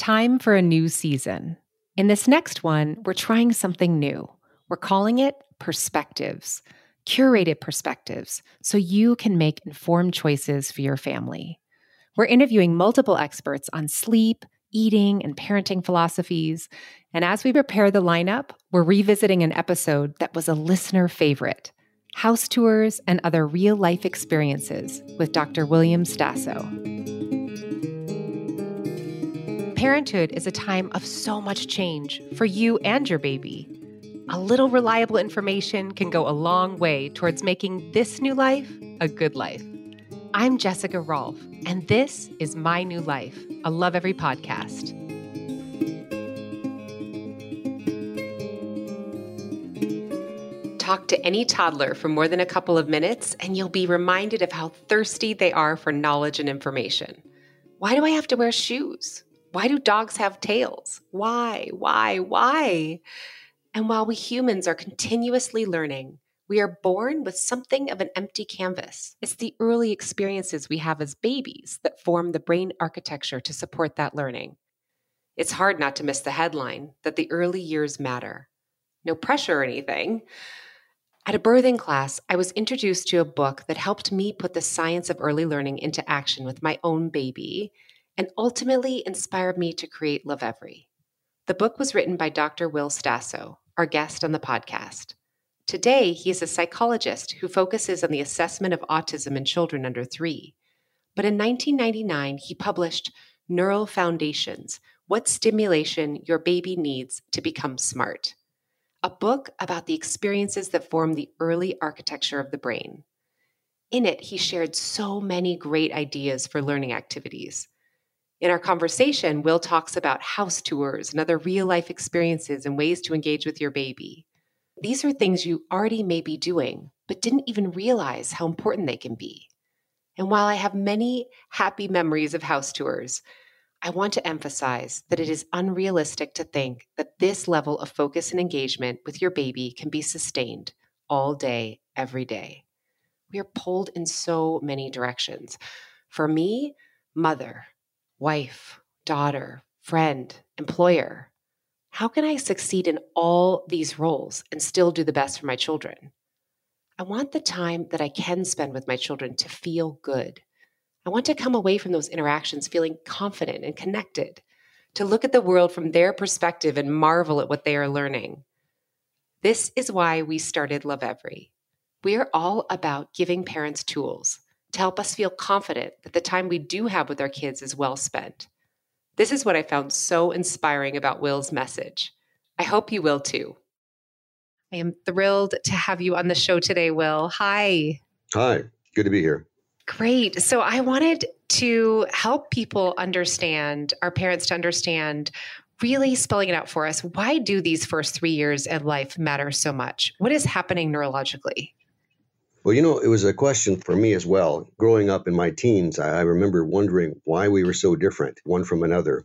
Time for a new season. In this next one, we're trying something new. We're calling it Perspectives, curated perspectives, so you can make informed choices for your family. We're interviewing multiple experts on sleep, eating, and parenting philosophies. And as we prepare the lineup, we're revisiting an episode that was a listener favorite house tours and other real life experiences with Dr. William Staso. Parenthood is a time of so much change for you and your baby. A little reliable information can go a long way towards making this new life a good life. I'm Jessica Rolfe, and this is My New Life, a Lovevery podcast. Talk to any toddler for more than a couple of minutes, and you'll be reminded of how thirsty they are for knowledge and information. Why do I have to wear shoes? Why do dogs have tails? Why, why, why? And while we humans are continuously learning, we are born with something of an empty canvas. It's the early experiences we have as babies that form the brain architecture to support that learning. It's hard not to miss the headline that the early years matter. No pressure or anything. At a birthing class, I was introduced to a book that helped me put the science of early learning into action with my own baby and ultimately inspired me to create Lovevery. The book was written by Dr. Will Staso, our guest on the podcast. Today, he is a psychologist who focuses on the assessment of autism in children under three. But in 1999, he published Neural Foundations What Stimulation Your Baby Needs to Become Smart, a book about the experiences that form the early architecture of the brain. In it, he shared so many great ideas for learning activities in our conversation, Will talks about house tours and other real life experiences and ways to engage with your baby. These are things you already may be doing, but didn't even realize how important they can be. And while I have many happy memories of house tours, I want to emphasize that it is unrealistic to think that this level of focus and engagement with your baby can be sustained all day, every day. We are pulled in so many directions. For me, mother, wife, daughter, friend, employer? How can I succeed in all these roles and still do the best for my children? I want the time that I can spend with my children to feel good. I want to come away from those interactions feeling confident and connected, to look at the world from their perspective and marvel at what they are learning. This is why we started Lovevery. We are all about giving parents tools to help us feel confident that the time we do have with our kids is well spent. This is what I found so inspiring about Will's message. I hope you will too. I am thrilled to have you on the show today, Will. Hi. Hi. Good to be here. Great. So I wanted to help people understand, our parents to understand, really spelling it out for us. Why do these first three years of life matter so much? What is happening neurologically? Well, you know, it was a question for me as well. Growing up in my teens, I remember wondering why we were so different one from another.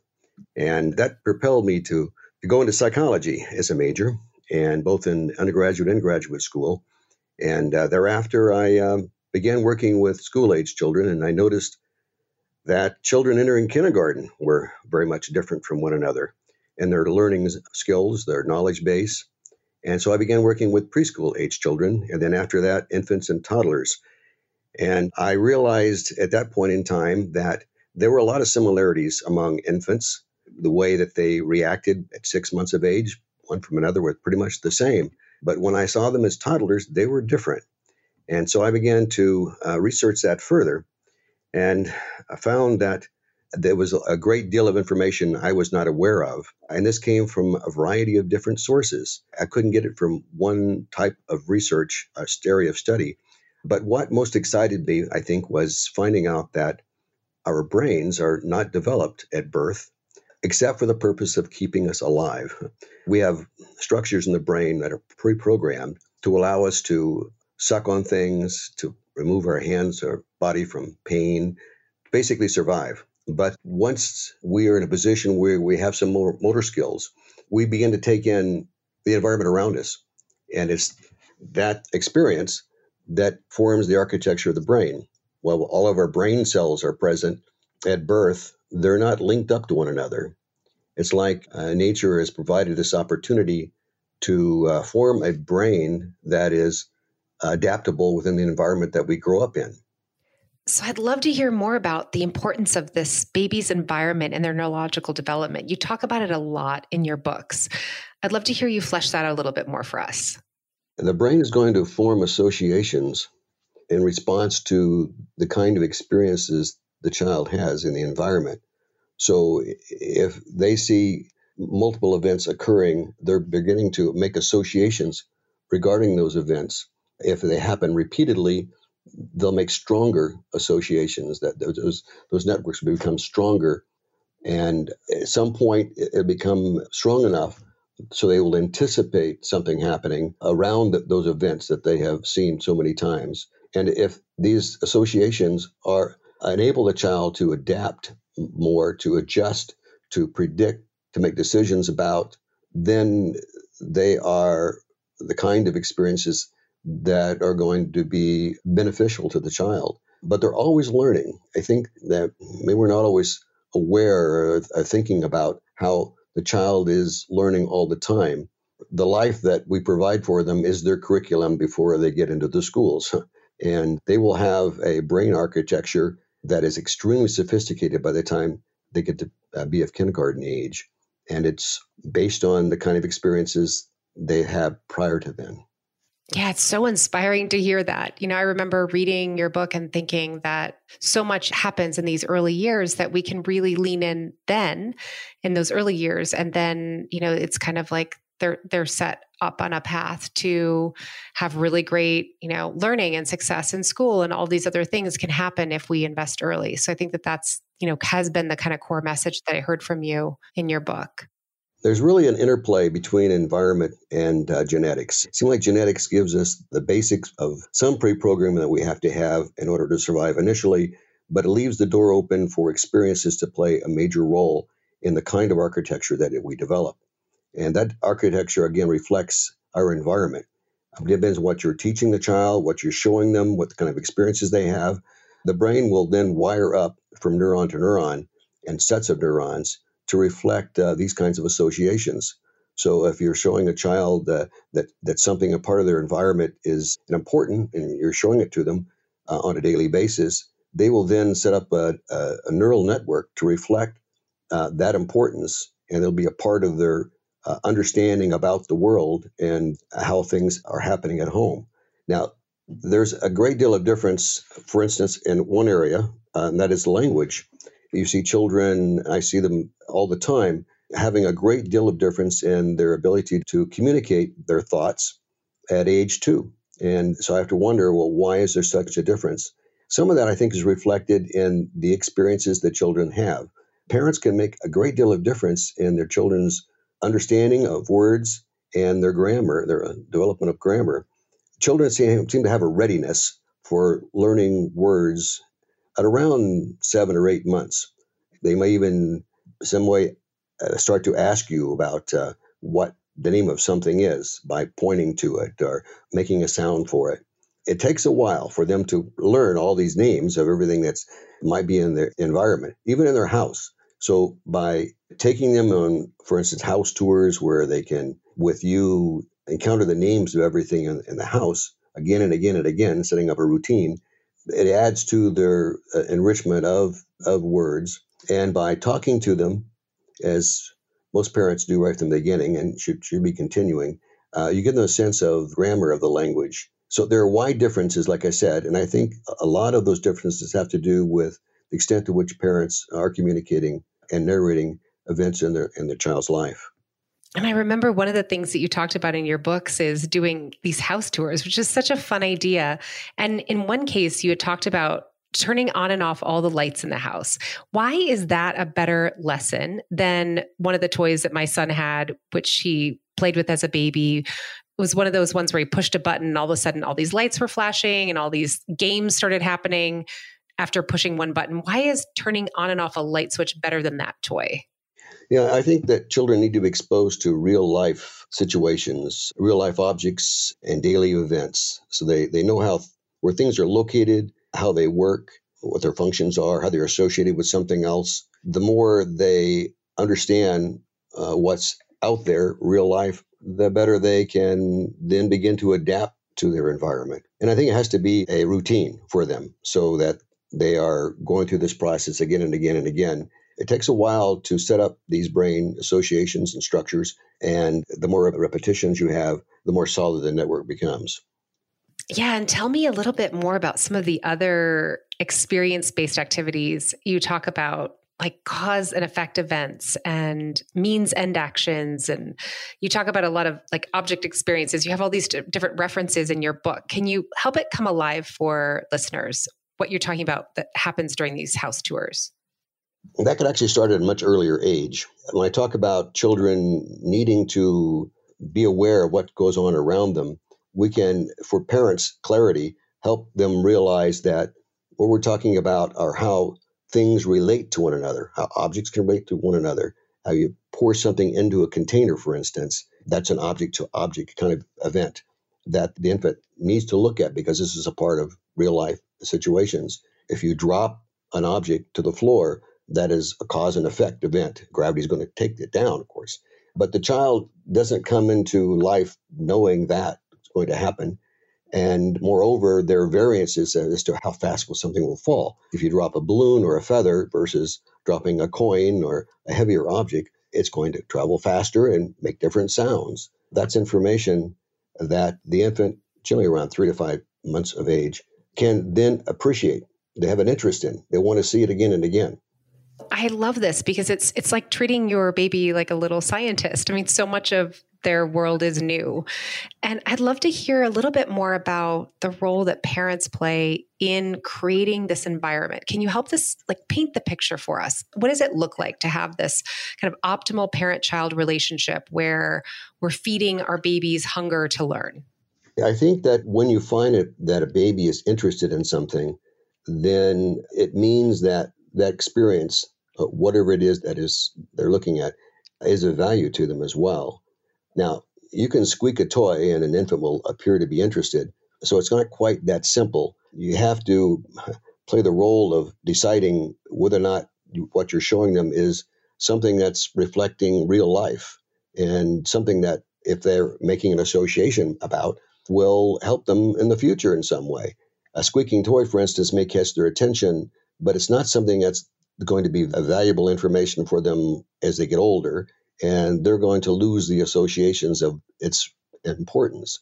And that propelled me to, to go into psychology as a major, and both in undergraduate and graduate school. And uh, thereafter, I um, began working with school age children, and I noticed that children entering kindergarten were very much different from one another in their learning skills, their knowledge base, and so I began working with preschool age children, and then after that, infants and toddlers. And I realized at that point in time that there were a lot of similarities among infants. The way that they reacted at six months of age, one from another, were pretty much the same. But when I saw them as toddlers, they were different. And so I began to uh, research that further. And I found that there was a great deal of information I was not aware of. And this came from a variety of different sources. I couldn't get it from one type of research, a area of study. But what most excited me, I think, was finding out that our brains are not developed at birth except for the purpose of keeping us alive. We have structures in the brain that are pre programmed to allow us to suck on things, to remove our hands or body from pain, basically survive. But once we are in a position where we have some more motor skills, we begin to take in the environment around us. And it's that experience that forms the architecture of the brain. Well, all of our brain cells are present at birth, they're not linked up to one another. It's like uh, nature has provided this opportunity to uh, form a brain that is adaptable within the environment that we grow up in. So, I'd love to hear more about the importance of this baby's environment and their neurological development. You talk about it a lot in your books. I'd love to hear you flesh that out a little bit more for us. The brain is going to form associations in response to the kind of experiences the child has in the environment. So, if they see multiple events occurring, they're beginning to make associations regarding those events. If they happen repeatedly, they'll make stronger associations that those those networks will become stronger. And at some point it'll become strong enough so they will anticipate something happening around those events that they have seen so many times. And if these associations are enable the child to adapt more to adjust to predict to make decisions about then they are the kind of experiences that are going to be beneficial to the child. But they're always learning. I think that maybe we're not always aware or thinking about how the child is learning all the time. The life that we provide for them is their curriculum before they get into the schools. And they will have a brain architecture that is extremely sophisticated by the time they get to uh, be of kindergarten age. And it's based on the kind of experiences they have prior to then. Yeah, it's so inspiring to hear that. You know, I remember reading your book and thinking that so much happens in these early years that we can really lean in then in those early years. And then, you know, it's kind of like they're they're set up on a path to have really great, you know, learning and success in school and all these other things can happen if we invest early. So I think that that's, you know, has been the kind of core message that I heard from you in your book there's really an interplay between environment and uh, genetics. It seems like genetics gives us the basics of some pre-programming that we have to have in order to survive initially, but it leaves the door open for experiences to play a major role in the kind of architecture that we develop. And that architecture again reflects our environment. It depends on what you're teaching the child, what you're showing them, what kind of experiences they have. The brain will then wire up from neuron to neuron and sets of neurons to reflect uh, these kinds of associations. So if you're showing a child uh, that that something a part of their environment is important, and you're showing it to them uh, on a daily basis, they will then set up a, a, a neural network to reflect uh, that importance, and it'll be a part of their uh, understanding about the world and how things are happening at home. Now, there's a great deal of difference, for instance, in one area, uh, and that is language. You see children, I see them all the time, having a great deal of difference in their ability to communicate their thoughts at age two. And so I have to wonder, well, why is there such a difference? Some of that I think is reflected in the experiences that children have. Parents can make a great deal of difference in their children's understanding of words and their grammar, their uh, development of grammar. Children seem, seem to have a readiness for learning words at around seven or eight months. They may even, some way, uh, start to ask you about uh, what the name of something is by pointing to it or making a sound for it. It takes a while for them to learn all these names of everything that's might be in their environment, even in their house. So by taking them on, for instance, house tours where they can, with you, encounter the names of everything in, in the house again and again and again, setting up a routine, it adds to their uh, enrichment of of words. And by talking to them as most parents do right from the beginning and should, should be continuing uh, you get them a sense of grammar of the language. So there are wide differences like i said and i think a lot of those differences have to do with the extent to which parents are communicating and narrating events in their in their child's life and I remember one of the things that you talked about in your books is doing these house tours, which is such a fun idea. And in one case, you had talked about turning on and off all the lights in the house. Why is that a better lesson than one of the toys that my son had, which he played with as a baby? It was one of those ones where he pushed a button and all of a sudden all these lights were flashing and all these games started happening after pushing one button. Why is turning on and off a light switch better than that toy? Yeah, I think that children need to be exposed to real life situations, real life objects, and daily events. So they, they know how where things are located, how they work, what their functions are, how they're associated with something else. The more they understand uh, what's out there, real life, the better they can then begin to adapt to their environment. And I think it has to be a routine for them so that they are going through this process again and again and again. It takes a while to set up these brain associations and structures, and the more repetitions you have, the more solid the network becomes. Yeah, and tell me a little bit more about some of the other experience based activities you talk about like cause and effect events and means end actions and you talk about a lot of like object experiences. You have all these d- different references in your book. Can you help it come alive for listeners what you're talking about that happens during these house tours that could actually start at a much earlier age when i talk about children needing to be aware of what goes on around them we can for parents clarity help them realize that what we're talking about are how things relate to one another, how objects can relate to one another, how you pour something into a container, for instance. That's an object to object kind of event that the infant needs to look at because this is a part of real life situations. If you drop an object to the floor, that is a cause and effect event. Gravity is going to take it down, of course. But the child doesn't come into life knowing that it's going to happen. And moreover, there are variances as to how fast will something will fall. If you drop a balloon or a feather versus dropping a coin or a heavier object, it's going to travel faster and make different sounds. That's information that the infant, generally around three to five months of age, can then appreciate. They have an interest in. They want to see it again and again. I love this because it's it's like treating your baby like a little scientist. I mean, so much of their world is new. And I'd love to hear a little bit more about the role that parents play in creating this environment. Can you help this like paint the picture for us? What does it look like to have this kind of optimal parent-child relationship where we're feeding our babies hunger to learn? I think that when you find it that a baby is interested in something, then it means that that experience, uh, whatever it is that is they're looking at, is of value to them as well. Now, you can squeak a toy and an infant will appear to be interested. So it's not quite that simple. You have to play the role of deciding whether or not what you're showing them is something that's reflecting real life and something that, if they're making an association about, will help them in the future in some way. A squeaking toy, for instance, may catch their attention, but it's not something that's going to be valuable information for them as they get older and they're going to lose the associations of its importance.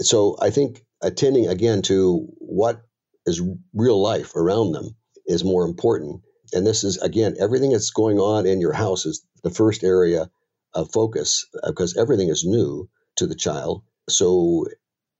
So I think attending again to what is real life around them is more important. And this is again everything that's going on in your house is the first area of focus uh, because everything is new to the child. So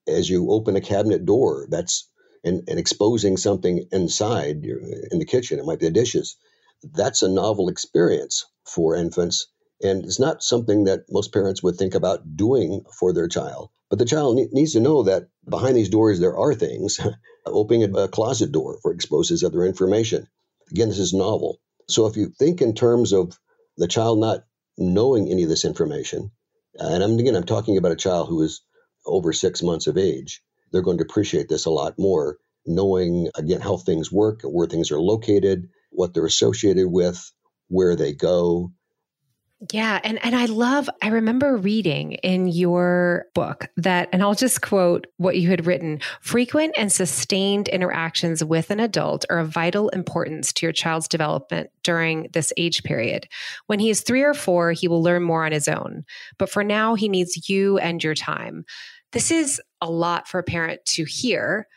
as you open a cabinet door, that's and, and exposing something inside in the kitchen, it might be the dishes. That's a novel experience for infants and it's not something that most parents would think about doing for their child. But the child ne- needs to know that behind these doors there are things. Opening a closet door for exposes other information. Again, this is novel. So if you think in terms of the child not knowing any of this information, and I'm, again, I'm talking about a child who is over six months of age, they're going to appreciate this a lot more, knowing, again, how things work, where things are located, what they're associated with, where they go, yeah. And, and I love, I remember reading in your book that, and I'll just quote what you had written frequent and sustained interactions with an adult are of vital importance to your child's development during this age period. When he is three or four, he will learn more on his own. But for now, he needs you and your time. This is a lot for a parent to hear.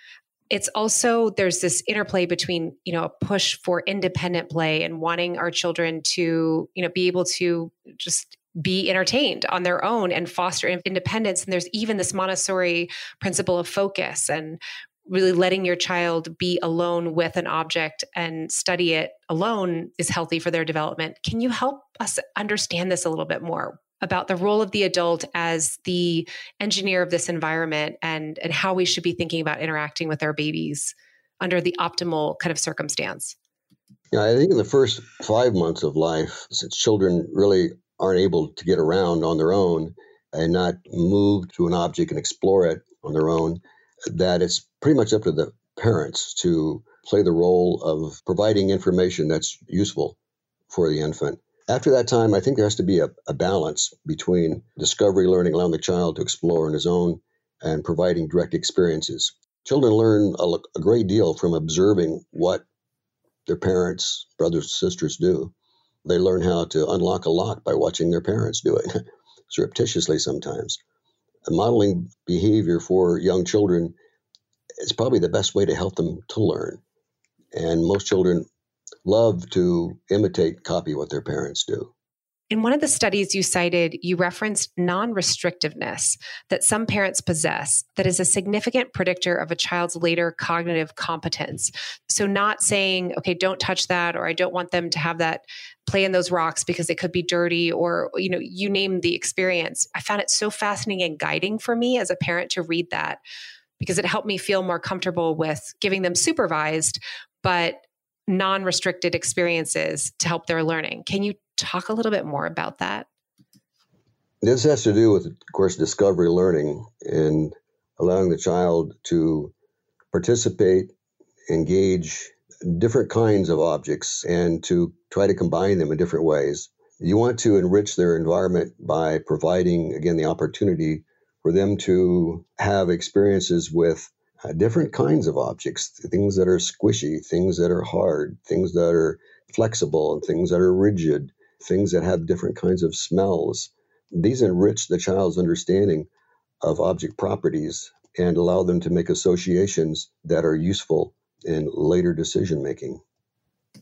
It's also there's this interplay between you know a push for independent play and wanting our children to you know be able to just be entertained on their own and foster independence. And there's even this montessori principle of focus and really letting your child be alone with an object and study it alone is healthy for their development. Can you help us understand this a little bit more about the role of the adult as the engineer of this environment and and how we should be thinking about interacting with our babies under the optimal kind of circumstance. Yeah, I think in the first five months of life, since children really aren't able to get around on their own and not move to an object and explore it on their own, that it's pretty much up to the parents to play the role of providing information that's useful for the infant After that time, I think there has to be a, a balance between discovery learning, allowing the child to explore on his own, and providing direct experiences. Children learn a, a great deal from observing what their parents, brothers, sisters do. They learn how to unlock a lock by watching their parents do it, surreptitiously sometimes. modeling behavior for young children is probably the best way to help them to learn. And most children love to imitate, copy what their parents do. In one of the studies you cited, you referenced non restrictiveness that some parents possess that is a significant predictor of a child's later cognitive competence. So, not saying, okay, don't touch that, or I don't want them to have that play in those rocks because it could be dirty, or, you know, you name the experience. I found it so fascinating and guiding for me as a parent to read that because it helped me feel more comfortable with giving them supervised, but non restricted experiences to help their learning. Can you talk a little bit more about that? This has to do with, of course, discovery learning and allowing the child to participate, engage different kinds of objects, and to try to combine them in different ways. You want to enrich their environment by providing, again, the opportunity for them to have experiences with uh, different kinds of objects, things that are squishy, things that are hard, things that are flexible, and things that are rigid, things that have different kinds of smells. These enrich the child's understanding of object properties and allow them to make associations that are useful in later decision making.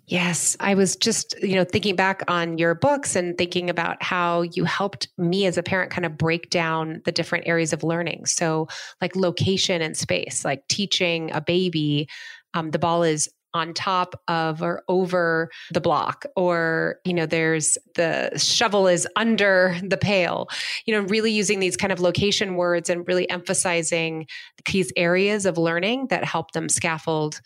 Yes, I was just, you know, thinking back on your books and thinking about how you helped me as a parent kind of break down the different areas of learning. So, like location and space, like teaching a baby, um, the ball is on top of or over the block or you know there's the shovel is under the pail you know really using these kind of location words and really emphasizing these areas of learning that help them scaffold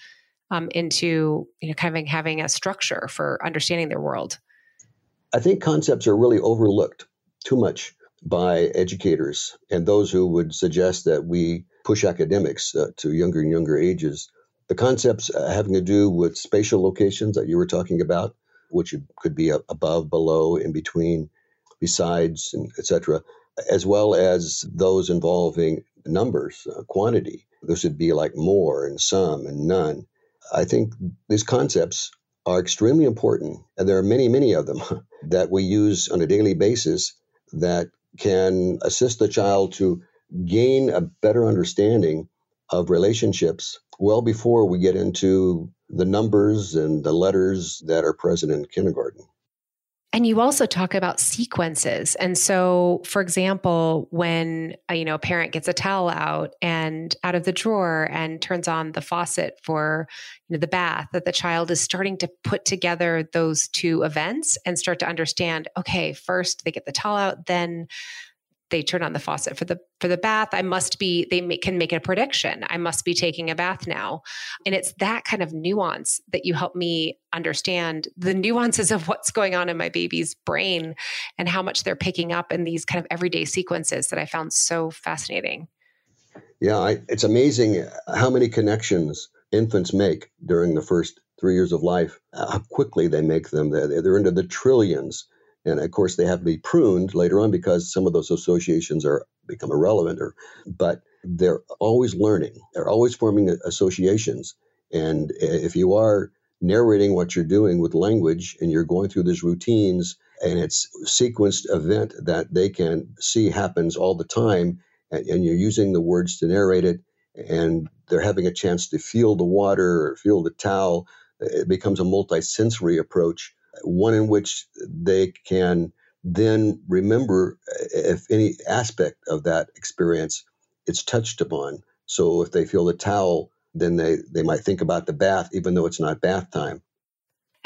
um, into you know kind of having a structure for understanding their world? I think concepts are really overlooked too much by educators and those who would suggest that we push academics uh, to younger and younger ages. The concepts uh, having to do with spatial locations that you were talking about which could be above below in between besides and etc as well as those involving numbers uh, quantity. This would be like more and some and none I think these concepts are extremely important, and there are many, many of them that we use on a daily basis that can assist the child to gain a better understanding of relationships well before we get into the numbers and the letters that are present in kindergarten. And you also talk about sequences. And so, for example, when uh, you know a parent gets a towel out and out of the drawer and turns on the faucet for you know the bath, that the child is starting to put together those two events and start to understand. Okay, first they get the towel out, then they turn on the faucet for the for the bath. I must be they can make a prediction. I must be taking a bath now. And it's that kind of nuance that you help me understand the nuances of what's going on in my baby's brain and how much they're picking up in these kind of everyday sequences that i found so fascinating. Yeah I, it's amazing how many connections infants make during the first three years of life how quickly they make them. They're, they're into the trillions and of course they have to be pruned later on because some of those associations are become irrelevant or but they're always learning. They're always forming associations. And if you are narrating what you're doing with language and you're going through these routines and it's sequenced event that they can see happens all the time and, and you're using the words to narrate it and they're having a chance to feel the water or feel the towel it becomes a multi-sensory approach one in which they can then remember uh, if any aspect of that experience it's touched upon. So if they feel the towel, then they, they might think about the bath, even though it's not bath time.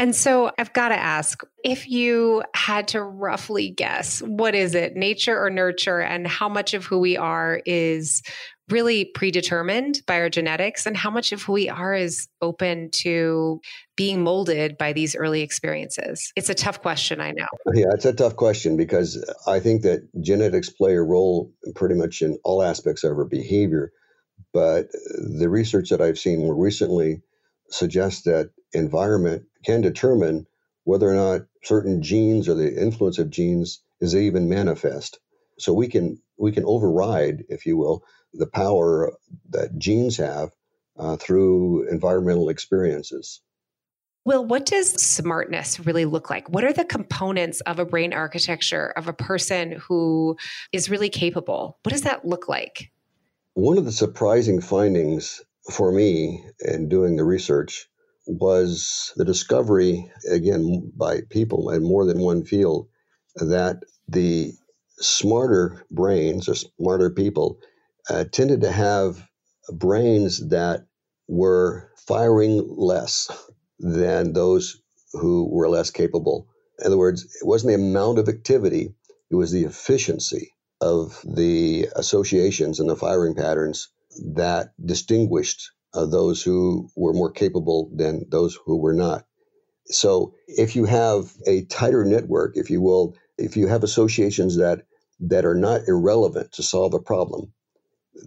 And so I've got to ask if you had to roughly guess, what is it, nature or nurture, and how much of who we are is really predetermined by our genetics, and how much of who we are is open to being molded by these early experiences? It's a tough question, I know. Yeah, it's a tough question because I think that genetics play a role pretty much in all aspects of our behavior. But the research that I've seen more recently suggests that environment can determine whether or not certain genes or the influence of genes is even manifest. So we can we can override, if you will, the power that genes have uh, through environmental experiences. Well, what does smartness really look like? What are the components of a brain architecture of a person who is really capable? What does that look like? One of the surprising findings for me in doing the research was the discovery, again, by people in more than one field, that the smarter brains or smarter people uh, tended to have brains that were firing less than those who were less capable. In other words, it wasn't the amount of activity, it was the efficiency of the associations and the firing patterns that distinguished uh, those who were more capable than those who were not. So if you have a tighter network, if you will, if you have associations that that are not irrelevant to solve a problem,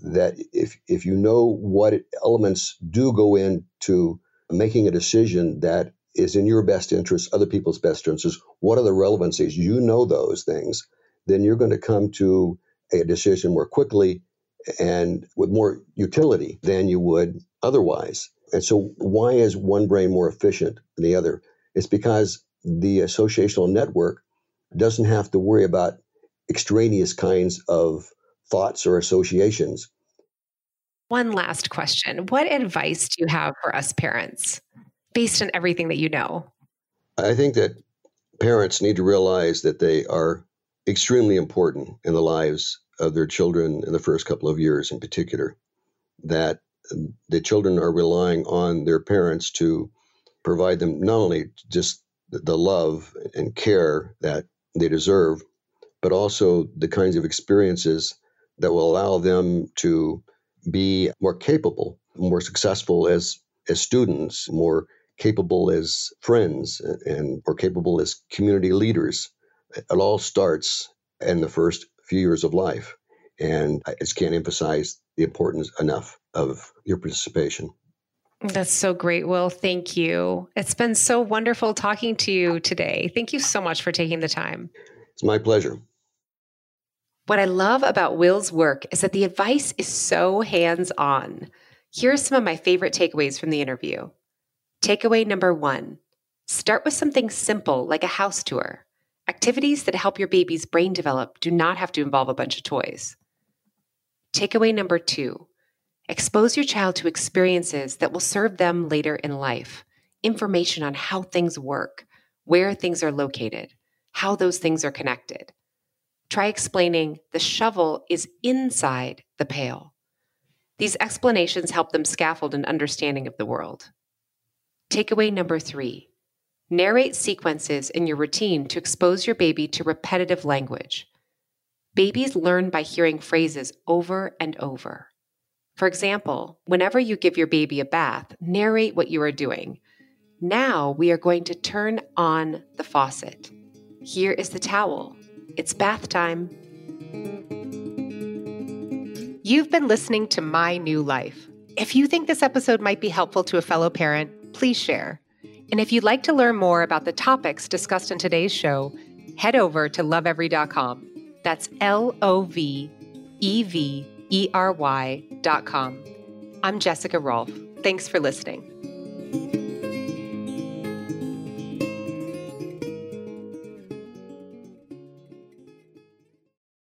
that if if you know what elements do go into making a decision that is in your best interest, other people's best interests, what are the relevancies? You know those things, then you're going to come to a decision more quickly and with more utility than you would otherwise. And so, why is one brain more efficient than the other? It's because the associational network doesn't have to worry about extraneous kinds of thoughts or associations. One last question What advice do you have for us parents based on everything that you know? I think that parents need to realize that they are extremely important in the lives of their children in the first couple of years, in particular. That the children are relying on their parents to provide them not only just the love and care that they deserve, but also the kinds of experiences that will allow them to be more capable, more successful as as students, more capable as friends, and more capable as community leaders. It all starts in the first few years of life. And I just can't emphasize the importance enough of your participation. That's so great, Will. Thank you. It's been so wonderful talking to you today. Thank you so much for taking the time. It's my pleasure. What I love about Will's work is that the advice is so hands on. Here are some of my favorite takeaways from the interview. Takeaway number one start with something simple like a house tour. Activities that help your baby's brain develop do not have to involve a bunch of toys. Takeaway number two expose your child to experiences that will serve them later in life, information on how things work, where things are located, how those things are connected. Try explaining the shovel is inside the pail. These explanations help them scaffold an understanding of the world. Takeaway number three narrate sequences in your routine to expose your baby to repetitive language. Babies learn by hearing phrases over and over. For example, whenever you give your baby a bath, narrate what you are doing. Now we are going to turn on the faucet. Here is the towel. It's bath time. You've been listening to My New Life. If you think this episode might be helpful to a fellow parent, please share. And if you'd like to learn more about the topics discussed in today's show, head over to lovevery.com. That's L O V E V E R I'm Jessica Rolfe. Thanks for listening.